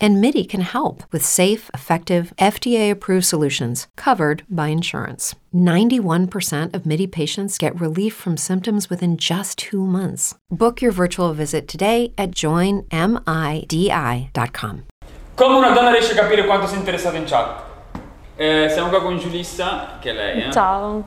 And MIDI can help with safe, effective, FDA approved solutions covered by insurance. 91% of MIDI patients get relief from symptoms within just two months. Book your virtual visit today at joinmidi.com. Come una donna riesce a capire quanto sei interessato in chat? Eh, siamo qua con Giulissa, che è lei, eh? Ciao.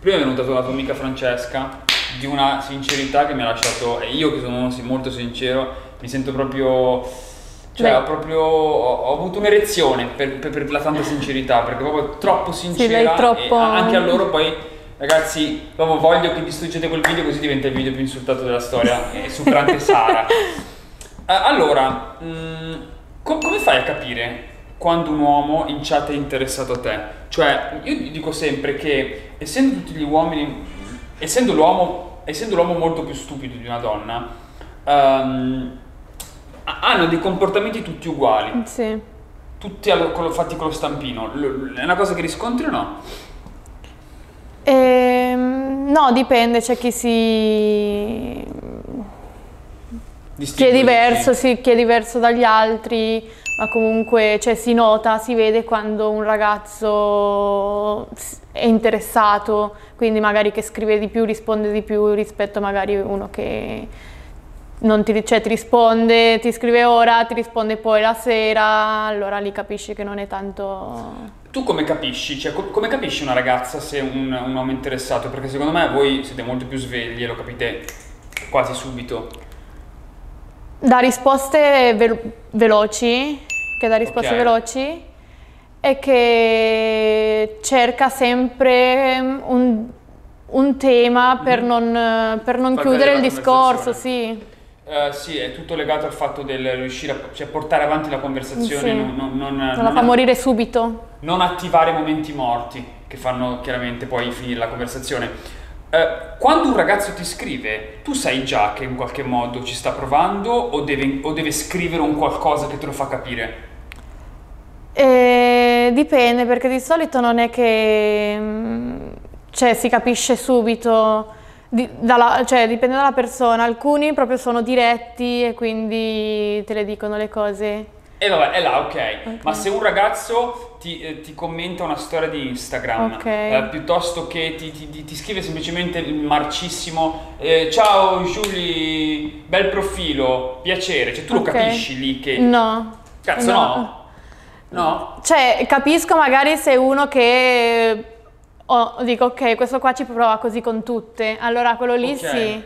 Prima è venuta la tua amica Francesca, di una sincerità che mi ha lasciato, e io che sono molto sincero, mi sento proprio cioè, ho proprio ho, ho avuto un'erezione per, per- per la tanta sincerità, perché proprio troppo sincera. e troppo- anche a loro poi, ragazzi, proprio voglio che distruggete quel video così diventa il video più insultato della storia, e superante Sara. Eh, allora, mh, co- come fai a capire quando un uomo in chat è interessato a te? Cioè, io dico sempre che essendo tutti gli uomini, essendo l'uomo, essendo l'uomo molto più stupido di una donna, ha- hanno dei comportamenti tutti uguali, Sì. tutti allo- fatti con lo stampino. È una cosa che riscontri o no? Ehm, no, dipende, c'è chi si... chi è diverso, sì. sì, chi è diverso dagli altri, ma comunque cioè, si nota, si vede quando un ragazzo è interessato, quindi magari che scrive di più, risponde di più rispetto magari uno che non ti, cioè, ti risponde, ti scrive ora, ti risponde poi la sera, allora lì capisci che non è tanto... Tu come capisci? Cioè, co- come capisci una ragazza se un, un uomo è interessato? Perché secondo me voi siete molto più svegli e lo capite quasi subito. Da risposte vel- veloci, che da risposte Ok. veloci, e che cerca sempre un, un tema per non, per non chiudere il discorso, sì. Eh, sì, è tutto legato al fatto del riuscire a cioè, portare avanti la conversazione, Sì. non, non- non- Non la fa morire subito. non attivare momenti morti che fanno chiaramente poi finire la conversazione. Eh, quando un ragazzo ti scrive, tu sai già che in qualche modo ci sta provando o deve, o deve scrivere un qualcosa che te lo fa capire? E dipende, perché di solito non è che mm, cioè, si capisce subito, di- dalla- cioè, dipende dalla persona. Alcuni proprio sono diretti e quindi te le dicono le cose. E vabbè, è là, ok. Ma se un ragazzo ti, eh, ti commenta una storia di Instagram, Ok. eh, piuttosto che ti, ti- ti- scrive semplicemente il marcissimo eh, Ciao Giulia, bel profilo, piacere, cioè tu lo Ok. capisci lì che... No. Cazzo no? No? Cioè, capisco magari se uno che oh, dico ok, questo qua ci prova così con tutte, allora quello lì Ok. sì.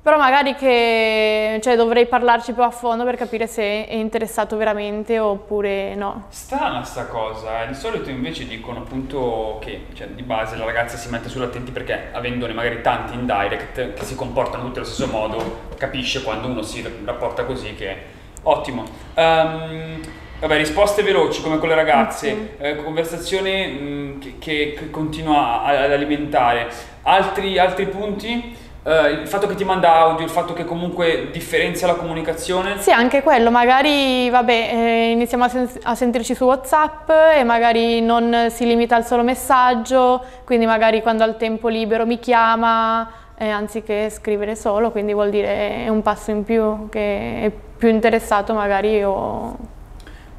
Però magari che cioè, dovrei parlarci più a fondo per capire se è interessato veramente oppure no. Strana sta cosa, eh. di solito invece dicono appunto che cioè, di base la ragazza si mette sull'attenti perché avendone magari tanti in direct che si comportano tutti allo stesso modo, capisce quando uno si rapporta così che ottimo. Ehm, vabbè, risposte veloci come con le ragazze, eh, conversazione mh, che, che- che continua ad alimentare. Altri, altri punti? Eh, il fatto che ti manda audio, il fatto che comunque differenzia la comunicazione. Sì, anche quello, magari vabbè, eh, iniziamo a, sen- a sentirci su WhatsApp e magari non si limita al solo messaggio, quindi magari quando ha il tempo libero mi chiama eh, anziché scrivere solo, quindi vuol dire è un passo in più, che è più interessato magari o...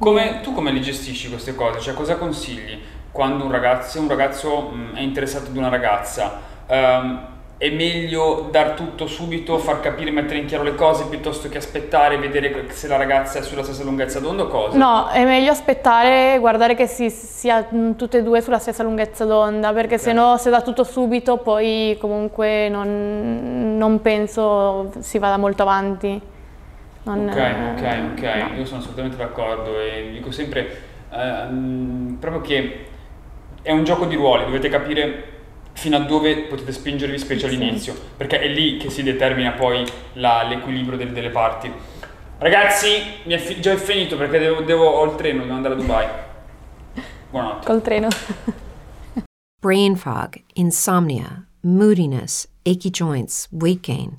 Come, tu come li gestisci queste cose? Cioè, cosa consigli quando un ragazzo, un ragazzo mh, è interessato ad una ragazza? Ehm, è meglio dar tutto subito, far capire, mettere in chiaro le cose piuttosto che aspettare e vedere se la ragazza è sulla stessa lunghezza d'onda o cosa? No, è meglio aspettare e guardare che si sia mh, tutte e due sulla stessa lunghezza d'onda, perché se no se dà tutto subito poi comunque non, non penso si vada molto avanti. Non- Ok, ok, ok, no. io sono assolutamente d'accordo e dico sempre ehm, proprio che è un gioco di ruoli, dovete capire fino a dove potete spingervi specie Sì. all'inizio, perché è lì che si determina poi la- l'equilibrio del- delle parti. Ragazzi, mi è fi- già finito perché devo, devo- ho il treno, devo andare a Dubai. Buonanotte. Col treno. Brain fog, insomnia, moodiness, achy joints, weight gain.